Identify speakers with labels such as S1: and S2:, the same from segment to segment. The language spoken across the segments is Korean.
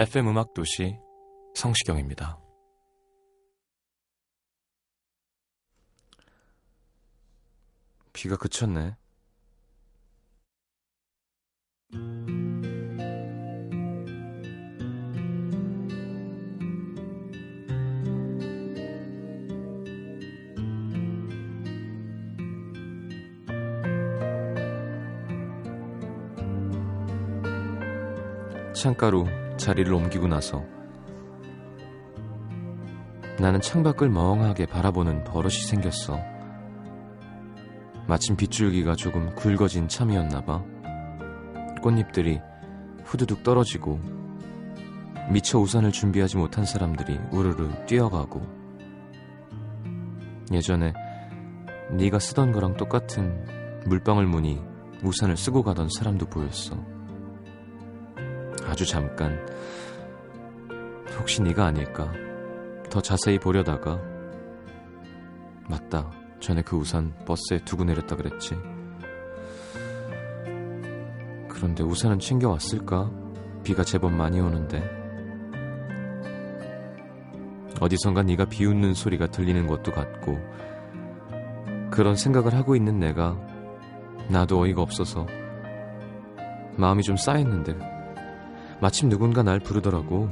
S1: FM 음악 도시 성시경입니다. 비가 그쳤네. 창가로 자리를 옮기고 나서 나는 창밖을 멍하게 바라보는 버릇이 생겼어. 마침 빗줄기가 조금 굵어진 참이었나 봐. 꽃잎들이 후두둑 떨어지고 미처 우산을 준비하지 못한 사람들이 우르르 뛰어가고 예전에 네가 쓰던 거랑 똑같은 물방울 무늬 우산을 쓰고 가던 사람도 보였어. 아주 잠깐. 혹시 네가 아닐까? 더 자세히 보려다가. 맞다. 전에 그 우산 버스에 두고 내렸다 그랬지. 그런데 우산은 챙겨왔을까? 비가 제법 많이 오는데. 어디선가 네가 비웃는 소리가 들리는 것도 같고. 그런 생각을 하고 있는 내가 나도 어이가 없어서 마음이 좀 쌓였는데 마침 누군가 날 부르더라고.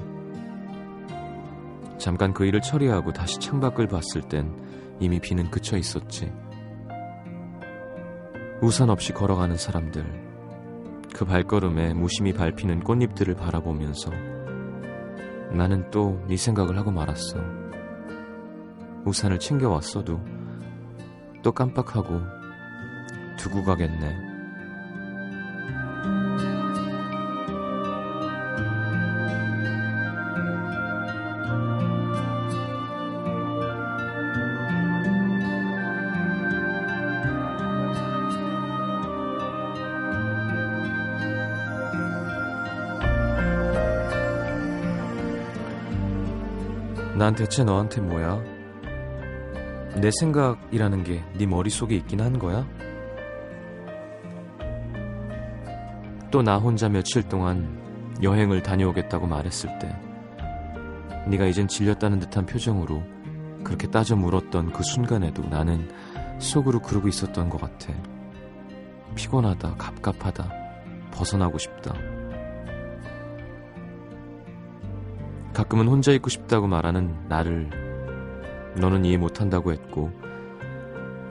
S1: 잠깐 그 일을 처리하고 다시 창밖을 봤을 땐 이미 비는 그쳐 있었지. 우산 없이 걸어가는 사람들, 그 발걸음에 무심히 밟히는 꽃잎들을 바라보면서 나는 또 네 생각을 하고 말았어. 우산을 챙겨왔어도 또 깜빡하고 두고 가겠네. 난 대체 너한테 뭐야? 내 생각이라는 게 네 머릿속에 있긴 한 거야? 또 나 혼자 며칠 동안 여행을 다녀오겠다고 말했을 때 네가 이젠 질렸다는 듯한 표정으로 그렇게 따져 물었던 그 순간에도 나는 속으로 그러고 있었던 것 같아. 피곤하다, 갑갑하다, 벗어나고 싶다. 가끔은 혼자 있고 싶다고 말하는 나를 너는 이해 못한다고 했고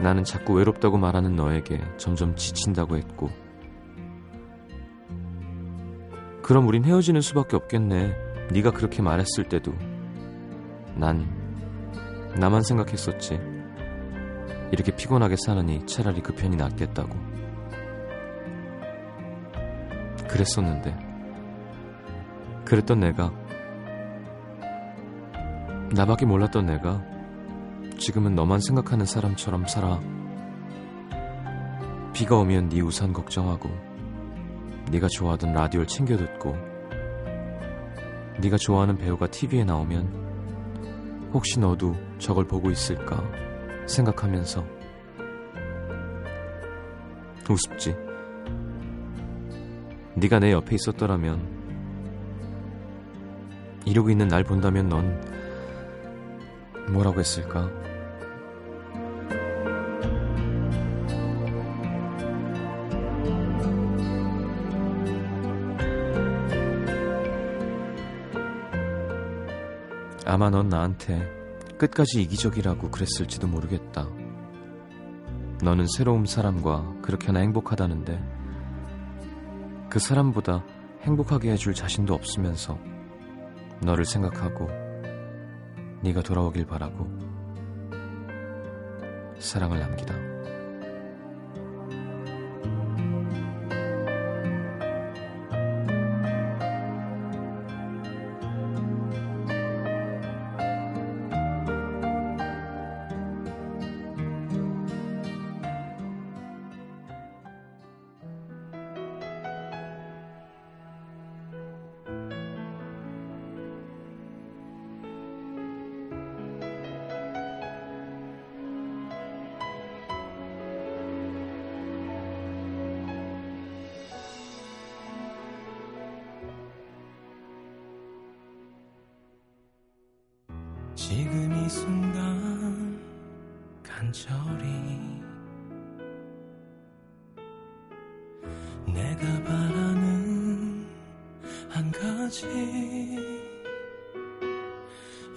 S1: 나는 자꾸 외롭다고 말하는 너에게 점점 지친다고 했고. 그럼 우린 헤어지는 수밖에 없겠네. 네가 그렇게 말했을 때도. 난 나만 생각했었지. 이렇게 피곤하게 사느니 차라리 그 편이 낫겠다고. 그랬었는데. 그랬던 내가 나밖에 몰랐던 내가 지금은 너만 생각하는 사람처럼 살아. 비가 오면 네 우산 걱정하고 네가 좋아하던 라디오를 챙겨 듣고 네가 좋아하는 배우가 TV에 나오면 혹시 너도 저걸 보고 있을까 생각하면서 우습지. 네가 내 옆에 있었더라면 이러고 있는 날 본다면 넌 뭐라고 했을까? 아마 넌 나한테 끝까지 이기적이라고 그랬을지도 모르겠다. 너는 새로운 사람과 그렇게나 행복하다는데 그 사람보다 행복하게 해줄 자신도 없으면서 너를 생각하고 네가 돌아오길 바라고 사랑을 남기다.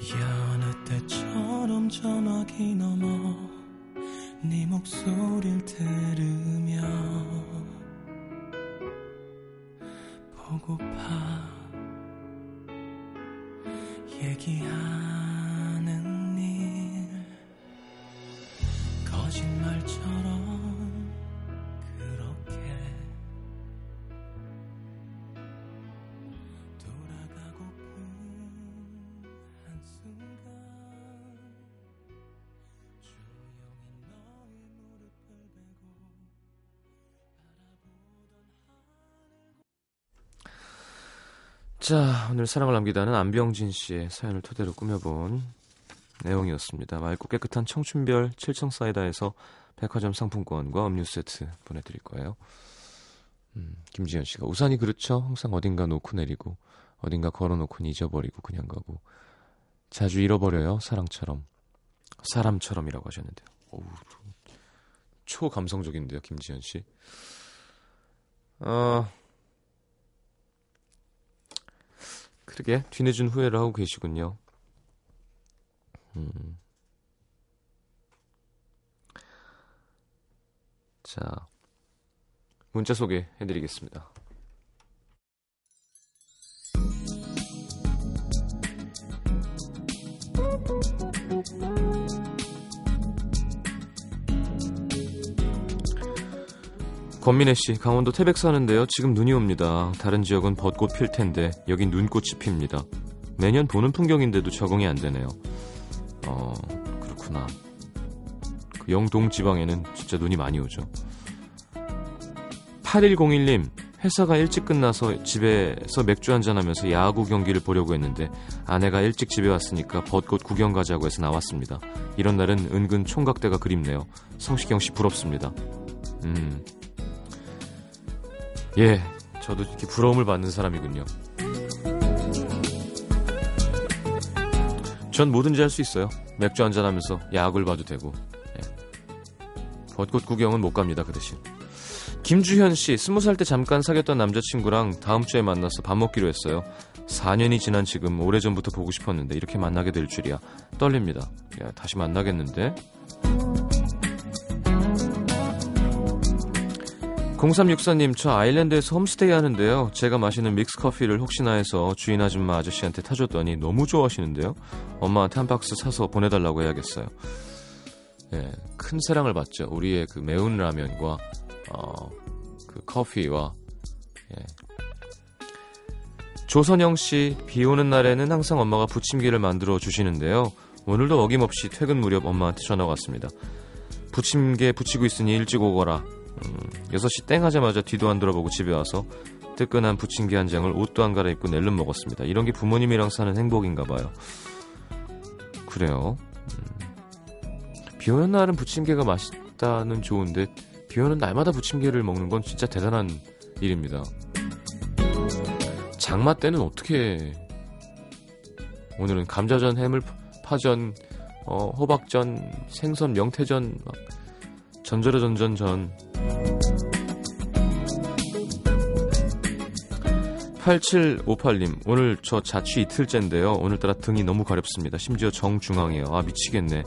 S2: 여느 때처럼 전화기 넘어 네 목소리를 들
S1: 자, 오늘 사랑을 남기다는 안병진 씨의 사연을 토대로 꾸며본 내용이었습니다. 맑고 깨끗한 청춘별 7층 사이다에서 백화점 상품권과 음료 세트 보내드릴 거예요. 음, 김지현 씨가 우산이 그렇죠. 항상 어딘가 놓고 내리고 어딘가 걸어놓고 잊어버리고 그냥 가고 자주 잃어버려요. 사랑처럼 사람처럼이라고 하셨는데요. 오우, 초감성적인데요, 김지현 씨. 어, 그러게 뒤늦은 후회를 하고 계시군요. 음. 자, 문자 소개해드리겠습니다. 권민혜 씨, 강원도 태백 사는데요. 지금 눈이 옵니다. 다른 지역은 벚꽃 필 텐데 여긴 눈꽃이 핍니다. 매년 보는 풍경인데도 적응이 안 되네요. 어, 그렇구나. 그 영동 지방에는 진짜 눈이 많이 오죠. 8101님, 회사가 일찍 끝나서 집에서 맥주 한잔 하면서 야구 경기를 보려고 했는데 아내가 일찍 집에 왔으니까 벚꽃 구경 가자고 해서 나왔습니다. 이런 날은 은근 총각대가 그립네요. 성시경 씨 부럽습니다. 음. 예, 저도 이렇게 부러움을 받는 사람이군요. 전 뭐든지 할 수 있어요. 맥주 한잔 하면서 야구를 봐도 되고. 예. 벚꽃 구경은 못 갑니다, 그 대신. 김주현 씨, 스무 살 때 잠깐 사귀었던 남자친구랑 다음 주에 만나서 밥 먹기로 했어요. 4년이 지난 지금 오래전부터 보고 싶었는데 이렇게 만나게 될 줄이야. 떨립니다. 야, 다시 만나겠는데? 0364님, 저 아일랜드에서 홈스테이 하는데요. 제가 마시는 믹스 커피를 혹시나 해서 주인 아줌마 아저씨한테 타줬더니 너무 좋아하시는데요. 엄마한테 한 박스 사서 보내달라고 해야겠어요. 예, 큰 사랑을 받죠. 우리의 그 매운 라면과, 어, 그 커피와, 예. 조선영 씨, 비 오는 날에는 항상 엄마가 부침개를 만들어 주시는데요. 오늘도 어김없이 퇴근 무렵 엄마한테 전화가 왔습니다. 부침개 부치고 있으니 일찍 오거라. 음, 6시 땡 하자마자 뒤도 안 돌아보고 집에 와서 뜨끈한 부침개 한 장을 옷도 안 갈아입고 낼름 먹었습니다. 이런 게 부모님이랑 사는 행복인가 봐요. 그래요. 음, 비 오는 날은 부침개가 맛있다는 좋은데 비 오는 날마다 부침개를 먹는 건 진짜 대단한 일입니다. 장마 때는 어떻게 오늘은 감자전, 해물 파전, 어, 호박전, 생선, 명태전, 전절의 전전전 8758님, 오늘 저 자취 이틀째인데요. 오늘따라 등이 너무 가렵습니다. 심지어 정중앙이에요. 아, 미치겠네.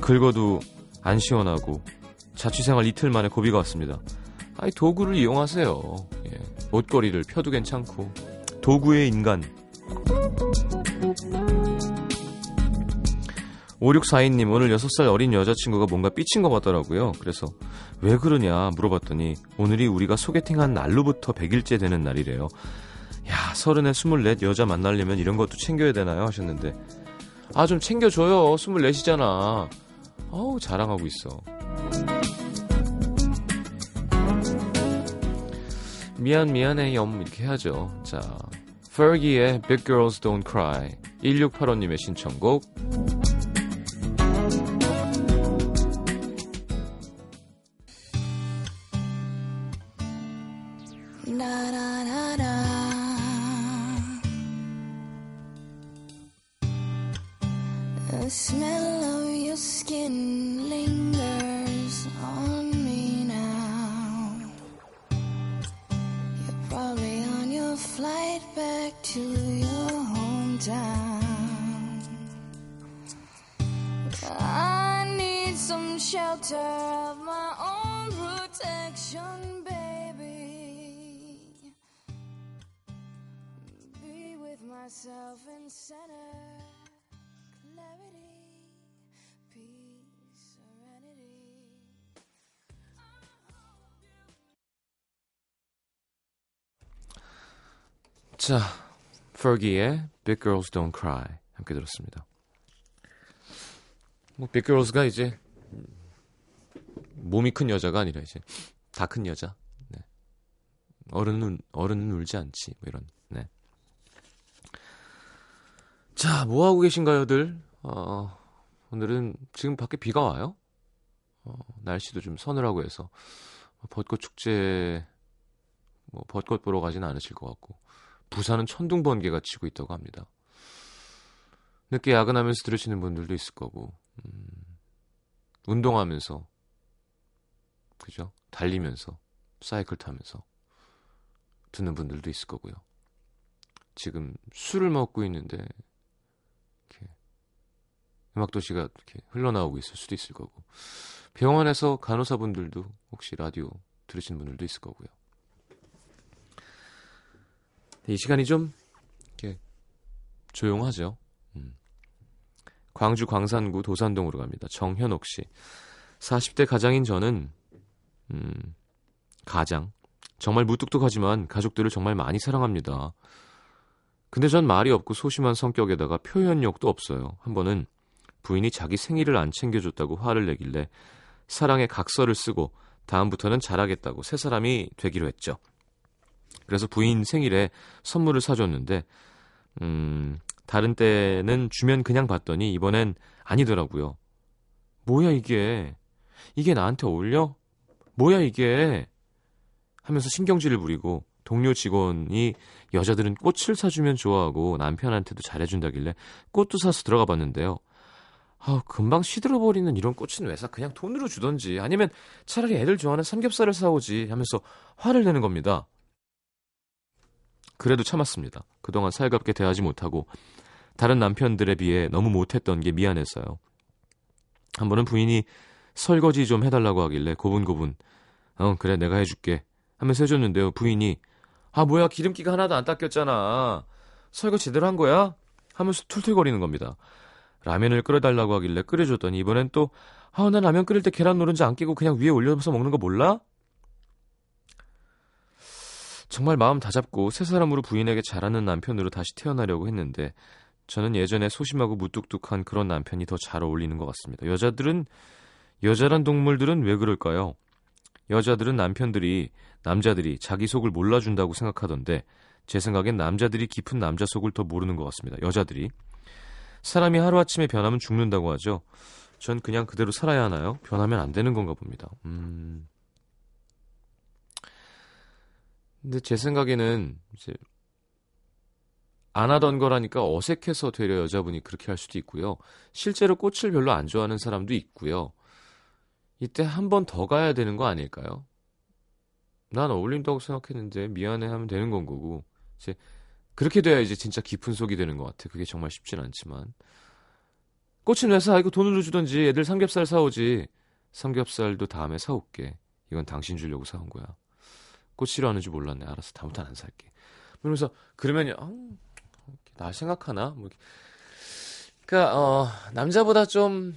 S1: 긁어도 안 시원하고, 자취생활 이틀 만에 고비가 왔습니다. 아이 도구를 이용하세요. 예. 옷걸이를 펴도 괜찮고 도구의 인간. 5642님 오늘 6살 어린 여자친구가 뭔가 삐친 것 같더라고요. 그래서 왜 그러냐 물어봤더니 오늘이 우리가 소개팅한 날로부터 100일째 되는 날이래요. 야 서른에 24 여자 만나려면 이런 것도 챙겨야 되나요? 하셨는데 아 좀 챙겨줘요. 24이잖아. 어우 자랑하고 있어. 미안 미안해 염. 이렇게 해야죠. 자 Fergie의 Big Girls Don't Cry 1685님의 신청곡
S3: center clarity, peace, serenity.
S1: 자 Fergie의 Big Girls Don't Cry 함께 들었습니다 뭐 Big Girls가 이제 몸이 큰 여자가 아니라 이제 다 큰 여자 네. 어른은 어른은 울지 않지 뭐 이런 네. 자, 뭐 하고 계신가요들? 어, 오늘은 지금 밖에 비가 와요. 어, 날씨도 좀 서늘하고 해서 벚꽃 축제 뭐 벚꽃 보러 가지는 않으실 것 같고 부산은 천둥 번개가 치고 있다고 합니다. 늦게 야근하면서 들으시는 분들도 있을 거고 음, 운동하면서 그죠? 달리면서 사이클 타면서 듣는 분들도 있을 거고요. 지금 술을 먹고 있는데 음악 도시가 이렇게 흘러나오고 있을 수도 있을 거고 병원에서 간호사분들도 혹시 라디오 들으시는 분들도 있을 거고요. 이 시간이 좀 이렇게 조용하죠. 음. 광주 광산구 도산동으로 갑니다. 정현옥 씨. 40대 가장인 저는 음, 가장 정말 무뚝뚝하지만 가족들을 정말 많이 사랑합니다. 근데 전 말이 없고 소심한 성격에다가 표현력도 없어요. 한 번은 부인이 자기 생일을 안 챙겨줬다고 화를 내길래 사랑의 각서를 쓰고 다음부터는 잘하겠다고 새 사람이 되기로 했죠. 그래서 부인 생일에 선물을 사줬는데, 음, 다른 때는 주면 그냥 봤더니 이번엔 아니더라고요. 뭐야 이게? 이게 나한테 어울려? 뭐야 이게? 하면서 신경질을 부리고 동료 직원이 여자들은 꽃을 사주면 좋아하고 남편한테도 잘해준다길래 꽃도 사서 들어가 봤는데요. 아우, 금방 시들어 버리는 이런 꽃은 왜 사? 그냥 돈으로 주던지 아니면 차라리 애들 좋아하는 삼겹살을 사오지 하면서 화를 내는 겁니다. 그래도 참았습니다. 그동안 살갑게 대하지 못하고 다른 남편들에 비해 너무 못했던 게 미안했어요. 한 번은 부인이 설거지 좀 해달라고 하길래 고분고분 어 그래 내가 해줄게 하면서 해줬는데요. 부인이 아 뭐야 기름기가 하나도 안 닦였잖아. 설거지 제대로 한 거야? 하면서 툴툴거리는 겁니다. 라면을 끓여달라고 하길래 끓여줬더니 이번엔 또 아, 난 라면 끓일 때 계란 노른자 안 끼고 그냥 위에 올려서 먹는 거 몰라? 정말 마음 다잡고 새 사람으로 부인에게 잘하는 남편으로 다시 태어나려고 했는데 저는 예전에 소심하고 무뚝뚝한 그런 남편이 더 잘 어울리는 것 같습니다. 여자들은 여자란 동물들은 왜 그럴까요? 여자들은 남편들이 남자들이 자기 속을 몰라준다고 생각하던데 제 생각엔 남자들이 깊은 남자 속을 더 모르는 것 같습니다. 여자들이 사람이 하루아침에 변하면 죽는다고 하죠. 전 그냥 그대로 살아야 하나요? 변하면 안 되는 건가 봅니다. 음. 근데 제 생각에는 이제 안 하던 거라니까 어색해서 되려 여자분이 그렇게 할 수도 있고요. 실제로 꽃을 별로 안 좋아하는 사람도 있고요. 이때 한 번 더 가야 되는 거 아닐까요? 난 어울린다고 생각했는데 미안해 하면 되는 건 거고 이제 그렇게 돼야 이제 진짜 깊은 속이 되는 것 같아. 그게 정말 쉽진 않지만 꽃은 왜 사? 이거 돈으로 주던지 애들 삼겹살 사오지. 삼겹살도 다음에 사올게. 이건 당신 주려고 사온 거야. 꽃 싫어하는 줄 몰랐네. 알았어. 다음부터 안 살게. 그러면서 그러면 어, 나 생각하나? 뭐. 그러니까 어, 남자보다 좀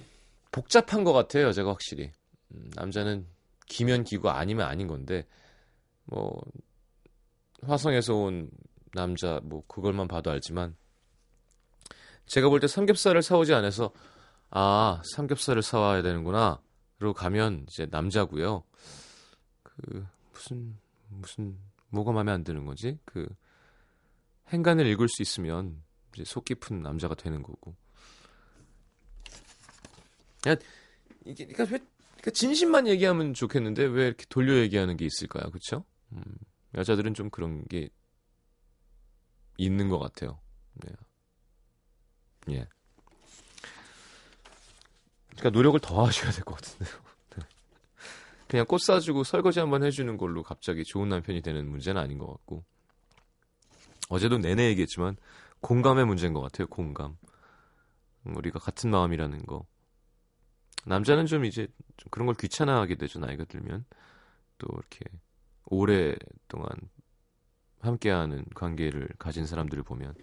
S1: 복잡한 것 같아요. 여자가 확실히. 음, 남자는 기면 기고 아니면 아닌 건데 뭐 화성에서 온 남자 뭐 그걸만 봐도 알지만 제가 볼 때 삼겹살을 사오지 않아서 아 삼겹살을 사와야 되는구나 그리고 가면 이제 남자고요. 그 무슨 무슨 뭐가 마음에 안 드는 거지? 그 행간을 읽을 수 있으면 이제 속 깊은 남자가 되는 거고. 야 이게 그러니까 왜 그러니까 진심만 얘기하면 좋겠는데 왜 이렇게 돌려 얘기하는 게 있을까요? 그렇죠 음, 여자들은 좀 그런 게 있는 것 같아요. 네. 예. 그러니까 노력을 더 하셔야 될 것 같은데요. 네. 그냥 꽃 사주고 설거지 한번 해주는 걸로 갑자기 좋은 남편이 되는 문제는 아닌 것 같고 어제도 내내 얘기했지만 공감의 문제인 것 같아요. 공감. 음, 우리가 같은 마음이라는 거. 남자는 좀 이제 좀 그런 걸 귀찮아하게 되죠. 나이가 들면 또 이렇게 오랫동안 함께하는 관계를 가진 사람들을 보면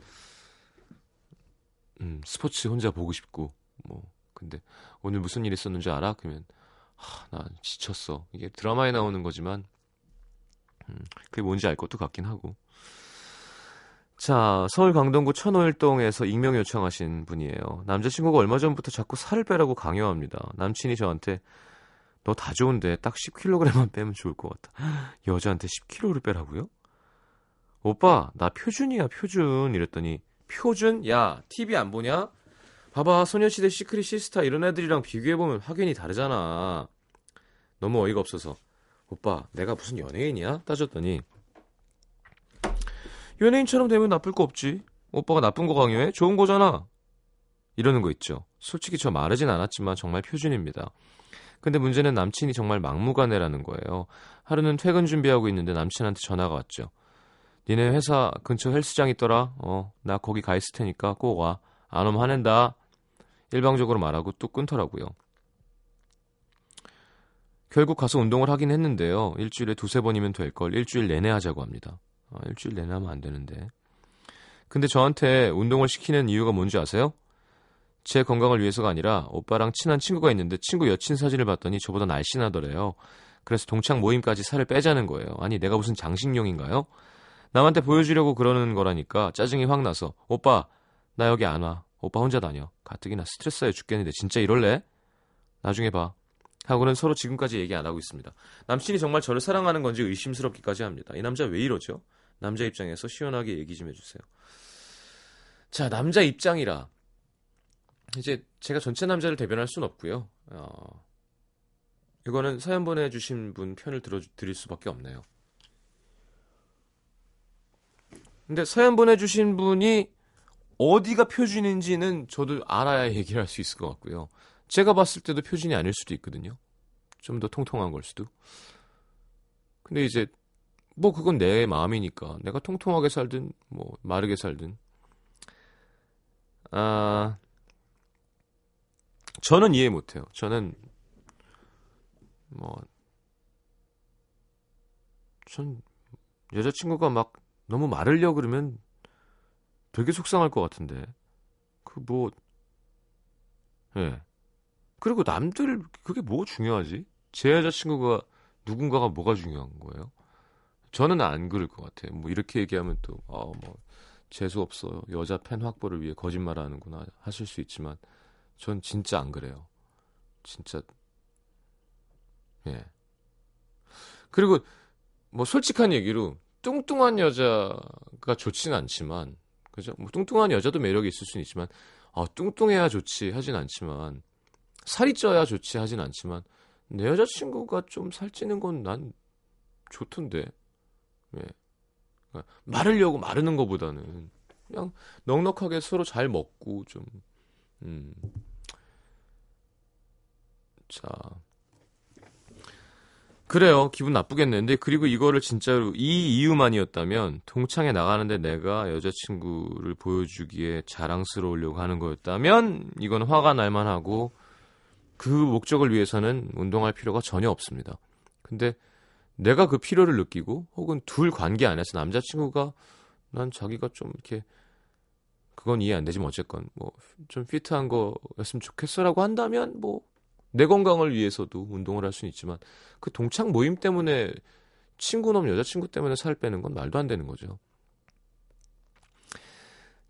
S1: 음, 스포츠 혼자 보고 싶고 뭐 근데 오늘 무슨 일 있었는지 알아? 그러면 하, 나 지쳤어. 이게 드라마에 나오는 거지만 음, 그게 뭔지 알 것도 같긴 하고. 자, 서울 강동구 천호일동에서 익명 요청하신 분이에요. 남자친구가 얼마 전부터 자꾸 살을 빼라고 강요합니다. 남친이 저한테 너 다 좋은데 딱 10kg만 빼면 좋을 것 같다. 여자한테 10kg를 빼라고요? 오빠 나 표준이야 표준. 이랬더니 표준? 야 TV 안 보냐? 봐봐 소녀시대 시크릿 시스타 이런 애들이랑 비교해보면 확연히 다르잖아. 너무 어이가 없어서. 오빠 내가 무슨 연예인이야? 따졌더니 연예인처럼 되면 나쁠 거 없지. 오빠가 나쁜 거 강요해? 좋은 거잖아. 이러는 거 있죠. 솔직히 저 마르진 않았지만 정말 표준입니다. 근데 문제는 남친이 정말 막무가내라는 거예요. 하루는 퇴근 준비하고 있는데 남친한테 전화가 왔죠 니네 회사 근처 헬스장 있더라. 어, 나 거기 가 있을 테니까 꼭 와. 안 오면 화낸다. 일방적으로 말하고 뚝 끊더라고요. 결국 가서 운동을 하긴 했는데요. 일주일에 두세 번이면 될 걸 일주일 내내 하자고 합니다. 아, 일주일 내내 하면 안 되는데. 근데 저한테 운동을 시키는 이유가 뭔지 아세요? 제 건강을 위해서가 아니라 오빠랑 친한 친구가 있는데 친구 여친 사진을 봤더니 저보다 날씬하더래요. 그래서 동창 모임까지 살을 빼자는 거예요. 아니 내가 무슨 장식용인가요? 남한테 보여주려고 그러는 거라니까 짜증이 확 나서 오빠 나 여기 안 와. 오빠 혼자 다녀. 가뜩이나 스트레스에 죽겠는데 진짜 이럴래? 나중에 봐. 하고는 서로 지금까지 얘기 안 하고 있습니다. 남친이 정말 저를 사랑하는 건지 의심스럽기까지 합니다. 이 남자 왜 이러죠? 남자 입장에서 시원하게 얘기 좀 해주세요. 자, 남자 입장이라. 이제 제가 전체 남자를 대변할 순 없고요. 어, 이거는 사연 보내주신 분 편을 들어 드릴 수밖에 없네요. 근데 사연 보내주신 분이 어디가 표준인지는 저도 알아야 얘기를 할 수 있을 것 같고요. 제가 봤을 때도 표준이 아닐 수도 있거든요. 좀 더 통통한 걸 수도. 근데 이제 뭐 그건 내 마음이니까 내가 통통하게 살든 뭐 마르게 살든 아 저는 이해 못해요. 저는 뭐 전 여자친구가 막 너무 말으려 그러면 되게 속상할 것 같은데. 그 뭐, 예. 그리고 남들, 그게 뭐 중요하지? 제 여자친구가 누군가가 뭐가 중요한 거예요? 저는 안 그럴 것 같아요. 뭐 이렇게 얘기하면 또, 아, 뭐, 재수 없어요. 여자 팬 확보를 위해 거짓말 하는구나 하실 수 있지만, 전 진짜 안 그래요. 진짜, 예. 그리고, 뭐 솔직한 얘기로, 뚱뚱한 여자가 좋지는 않지만 그죠? 뭐 뚱뚱한 여자도 매력이 있을 수는 있지만 아, 뚱뚱해야 좋지 하진 않지만 살이 쪄야 좋지 하진 않지만 내 여자친구가 좀 살찌는 건 난 좋던데. 예. 그러니까 마르려고 마르는 것보다는 그냥 넉넉하게 서로 잘 먹고 좀 음. 자, 그래요. 기분 나쁘겠는데 그리고 이거를 진짜로 이 이유만이었다면 동창회 나가는데 내가 여자친구를 보여주기에 자랑스러우려고 하는 거였다면 이건 화가 날 만하고 그 목적을 위해서는 운동할 필요가 전혀 없습니다. 근데 내가 그 필요를 느끼고 혹은 둘 관계 안에서 남자친구가 난 자기가 좀 이렇게 그건 이해 안 되지만 어쨌건 뭐 좀 피트한 거였으면 좋겠어라고 한다면 뭐 내 건강을 위해서도 운동을 할 수는 있지만 그 동창 모임 때문에 친구놈 여자친구 때문에 살 빼는 건 말도 안 되는 거죠.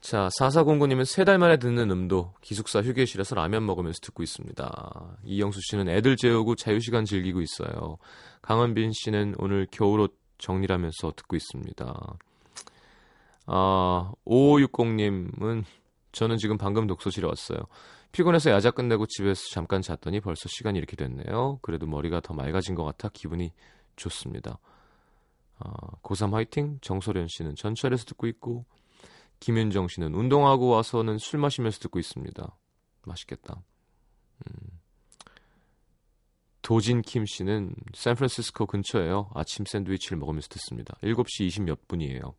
S1: 자, 4409님은 세 달 만에 듣는 음도 기숙사 휴게실에서 라면 먹으면서 듣고 있습니다. 이영수 씨는 애들 재우고 자유시간 즐기고 있어요. 강은빈 씨는 오늘 겨울옷 정리하면서 듣고 있습니다. 아, 5560님은 저는 지금 방금 독서실에 왔어요. 피곤해서 야자 끝내고 집에서 잠깐 잤더니 벌써 시간이 이렇게 됐네요. 그래도 머리가 더 맑아진 것 같아 기분이 좋습니다. 아, 고3 화이팅! 정소련 씨는 전철에서 듣고 있고, 김윤정 씨는 운동하고 와서는 술 마시면서 듣고 있습니다. 맛있겠다. 음. 도진 킴 씨는 샌프란시스코 근처에요. 아침 샌드위치를 먹으면서 듣습니다. 7시 20 몇 분이에요.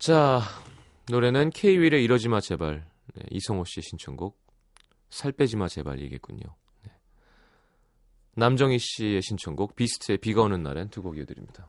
S1: 자, 노래는 K-윌의 이러지 마 제발. 네, 이성호 씨의 신청곡. 살 빼지 마 제발 이겠군요. 네. 남정희 씨의 신청곡 비스트의 비가 오는 날엔 두 곡 이어드립니다.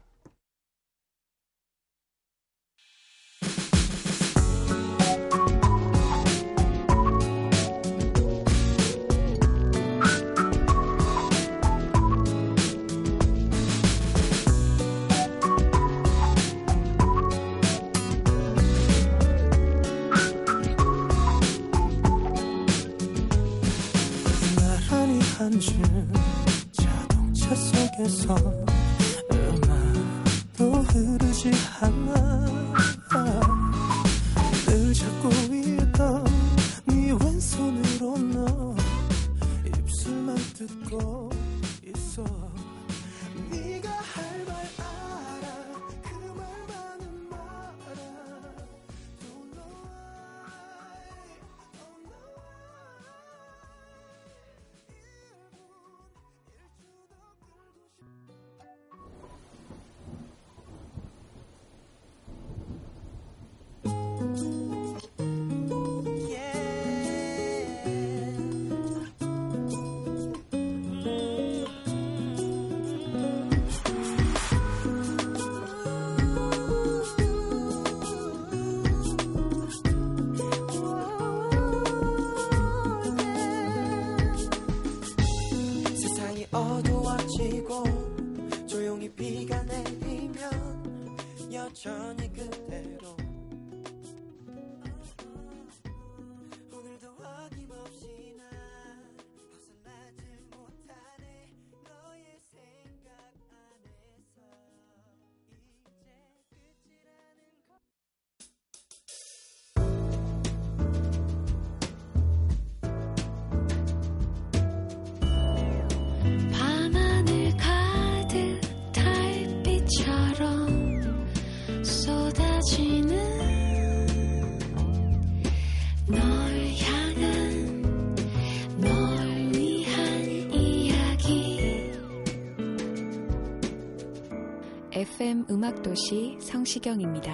S4: FM 음악도시 성시경입니다.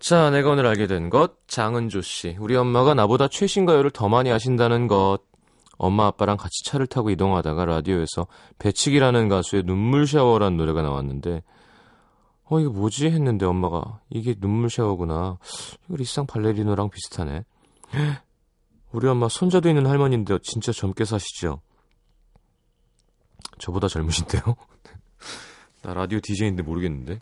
S1: 자, 내가 오늘 알게 된 것, 장은조 씨. 우리 엄마가 나보다 최신 가요를 더 많이 아신다는 것. 엄마 아빠랑 같이 차를 타고 이동하다가 라디오에서 배치기라는 가수의 눈물 샤워라는 노래가 나왔는데, 어, 이게 뭐지? 했는데 엄마가, 이게 눈물 샤워구나. 이거 리쌍 발레리노랑 비슷하네. 우리 엄마 손자도 있는 할머니인데 진짜 젊게 사시죠? 저보다 젊으신데요? 나 라디오 DJ인데 모르겠는데.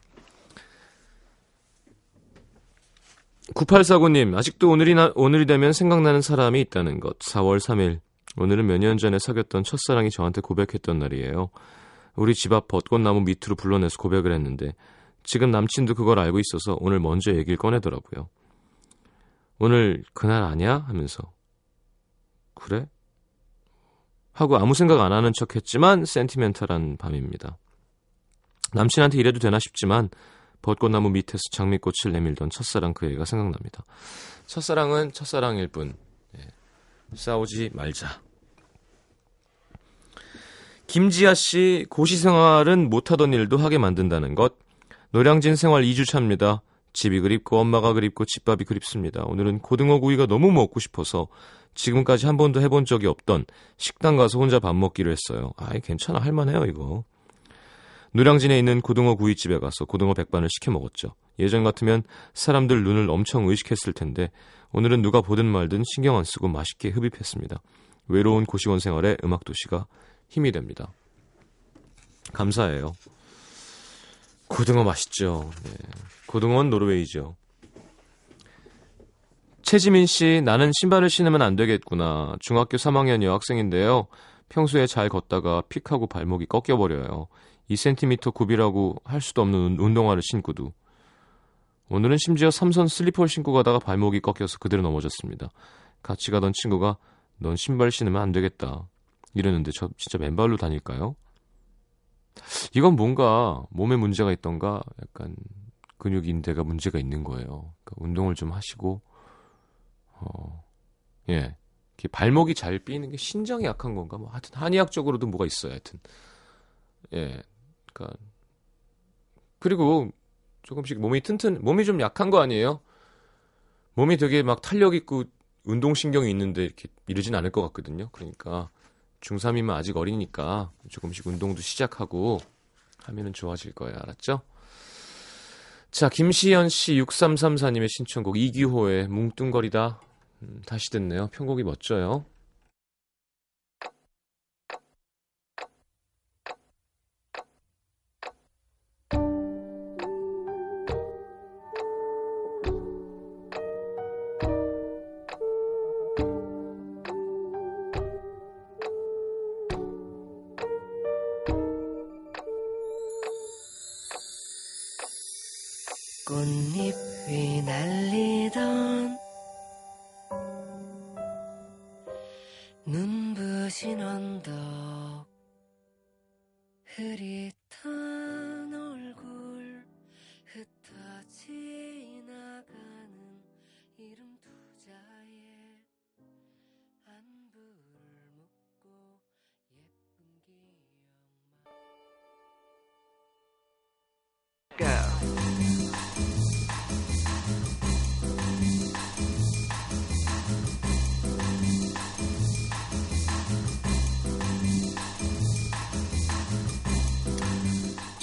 S1: 9849님, 아직도 오늘이, 나, 오늘이 되면 생각나는 사람이 있다는 것. 4월 3일. 오늘은 몇 년 전에 사귀었던 첫사랑이 저한테 고백했던 날이에요. 우리 집 앞 벚꽃나무 밑으로 불러내서 고백을 했는데, 지금 남친도 그걸 알고 있어서 오늘 먼저 얘기를 꺼내더라고요. 오늘 그날 아니야? 하면서. 그래? 하고 아무 생각 안 하는 척 했지만, 센티멘탈한 밤입니다. 남친한테 이래도 되나 싶지만, 벚꽃나무 밑에서 장미꽃을 내밀던 첫사랑 그 애가 생각납니다. 첫사랑은 첫사랑일 뿐. 예. 싸우지 말자. 김지아 씨, 고시 생활은 못하던 일도 하게 만든다는 것. 노량진 생활 2주차입니다. 집이 그립고 엄마가 그립고 집밥이 그립습니다. 오늘은 고등어 구이가 너무 먹고 싶어서 지금까지 한 번도 해본 적이 없던 식당 가서 혼자 밥 먹기로 했어요. 아이, 괜찮아. 할만해요, 이거. 노량진에 있는 고등어 구이집에 가서 고등어 백반을 시켜 먹었죠. 예전 같으면 사람들 눈을 엄청 의식했을 텐데 오늘은 누가 보든 말든 신경 안 쓰고 맛있게 흡입했습니다. 외로운 고시원 생활에 음악 도시가 힘이 됩니다. 감사해요. 고등어 맛있죠. 네. 고등어는 노르웨이죠. 최지민 씨, 나는 신발을 신으면 안 되겠구나. 중학교 3학년 여학생인데요. 평소에 잘 걷다가 픽하고 발목이 꺾여버려요. 2cm 굽이라고 할 수도 없는 운동화를 신고도. 오늘은 심지어 삼선 슬리퍼를 신고 가다가 발목이 꺾여서 그대로 넘어졌습니다. 같이 가던 친구가 넌 신발 신으면 안 되겠다. 이러는데 저 진짜 맨발로 다닐까요? 이건 뭔가 몸에 문제가 있던가 약간 근육 인대가 문제가 있는 거예요. 그러니까 운동을 좀 하시고 어, 예. 발목이 잘 삐는 게 신장이 약한 건가? 뭐, 하여튼, 한의학적으로도 뭐가 있어요, 하여튼. 예. 그니까. 그리고 조금씩 몸이 튼튼, 몸이 좀 약한 거 아니에요? 몸이 되게 막 탄력 있고 운동 신경이 있는데 이렇게 이러진 않을 것 같거든요. 그러니까 중3이면 아직 어리니까 조금씩 운동도 시작하고 하면은 좋아질 거예요. 알았죠? 자, 김시연 씨 6334님의 신청곡 이기호의 뭉뚱거리다 음, 다시 듣네요. 편곡이 멋져요.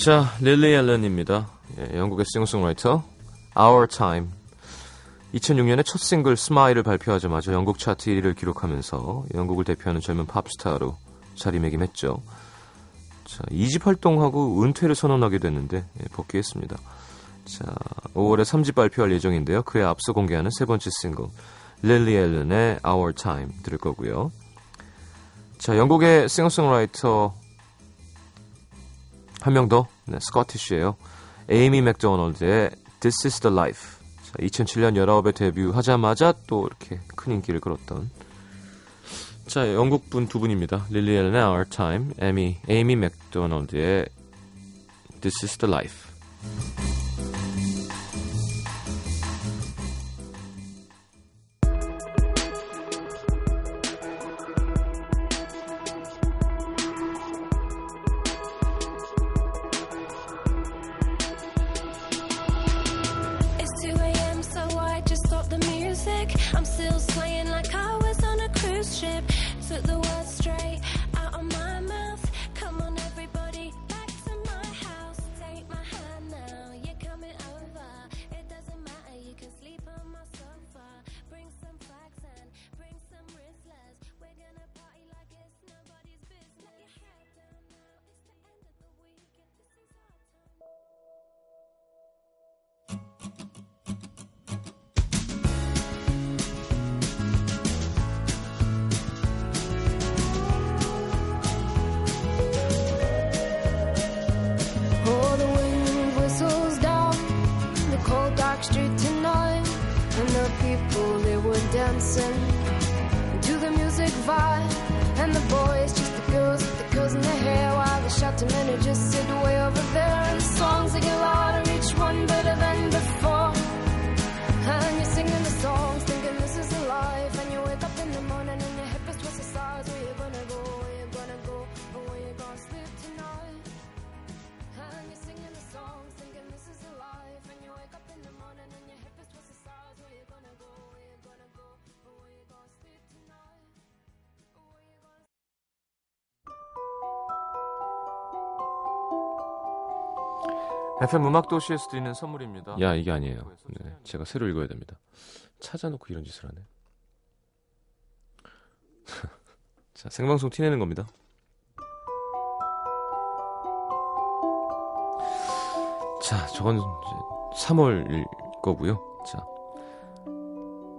S3: 자,
S1: 릴리 앨런입니다. 예, 영국의 싱어송라이터 Our Time 2006년에 첫 싱글 Smile을 발표하자마자 영국 차트 1위를 기록하면서 영국을 대표하는 젊은 팝스타로 자리매김했죠. 자, 2집 활동하고 은퇴를 선언하게 됐는데 예, 복귀했습니다. 자, 5월에 3집 발표할 예정인데요. 그에 앞서 공개하는 세 번째 싱글 릴리 앨런의 Our Time 들을 거고요. 자, 영국의 싱어송라이터 한 명 더, 네, 스코티쉬예요. 에이미 맥도널드의 This is the Life. 자, 2007년 19에 데뷔하자마자 또 이렇게 큰 인기를 끌었던 자, 영국 분 두 분입니다. 릴리 Our Time, 에미, 에이미 맥도널드의 This is the Life.
S3: I'm still swaying like I was on a cruise ship. Took the words straight
S1: FM 음악 도시에서 드리는 선물입니다. 야 이게 아니에요. 네, 제가 새로 읽어야 됩니다. 찾아놓고 이런 짓을 하네. 자 생방송 티내는 겁니다. 자 저건 이제 3월 거고요. 자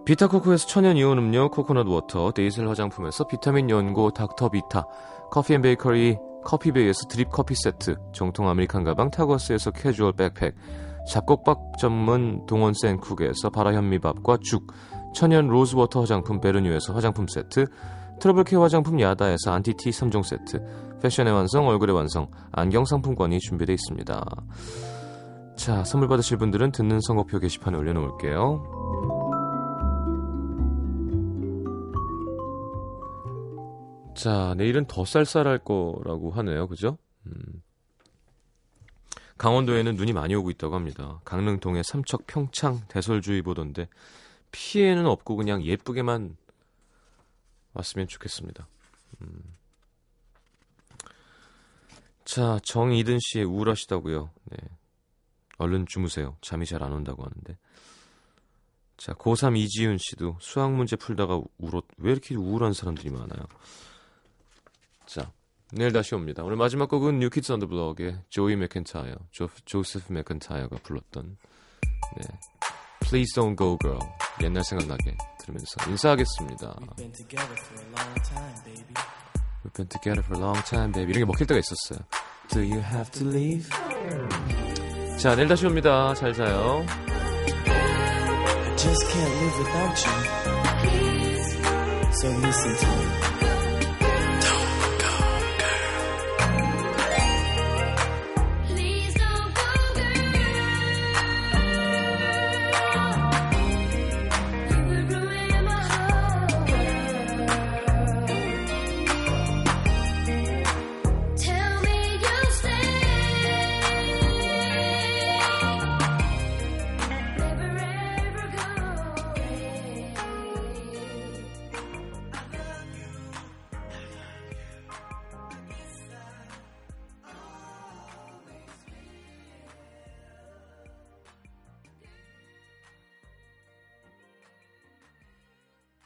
S1: 비타코코에서 천연 이온 음료 coconut water, 데이슬 화장품에서 비타민 연고 닥터 비타, 커피 and 베이커리 커피베이에서 드립 커피 세트, 정통 American 가방 타거스에서 캐주얼 백팩, 잡곡밥 전문 동원 센쿡에서 바라 현미밥과 죽, 천연 rose water 화장품 베르뉴에서 화장품 세트, 트러블 care 화장품 야다에서 안티티 3종 세트, 패션의 완성, 얼굴의 완성, 안경 상품권이 준비되어 있습니다. 자, 선물 받으실 분들은 듣는 선곡표 게시판에 올려놓을게요. 자, 내일은 더 쌀쌀할 거라고 하네요. 그죠? 음. 강원도에는 눈이 많이 오고 있다고 합니다. 강릉동에 삼척, 평창, 대설주의보던데 피해는 없고 그냥 예쁘게만 왔으면 좋겠습니다. 음. 자, 정이든 씨 우울하시다고요. 네. 얼른 주무세요. 잠이 잘 안 온다고 하는데. 자, 고3 이지윤 씨도 수학 문제 풀다가 울었, 왜 이렇게 우울한 사람들이 많아요? 자, 내일 다시 옵니다. 오늘 마지막 곡은 New Kids on the Block의 조이 맥켄타이어, 조, 조세프 맥켄타이어가 불렀던 네. Please Don't Go Girl 옛날 생각나게 들으면서 인사하겠습니다.
S2: We've been together for a long time, baby.
S1: We've been together for a long time, baby. 이런 게 먹힐 때가 있었어요. Do you have to leave? 자, 내일 다시 옵니다. 잘 자요.
S2: I just can't live without you. So listen to me.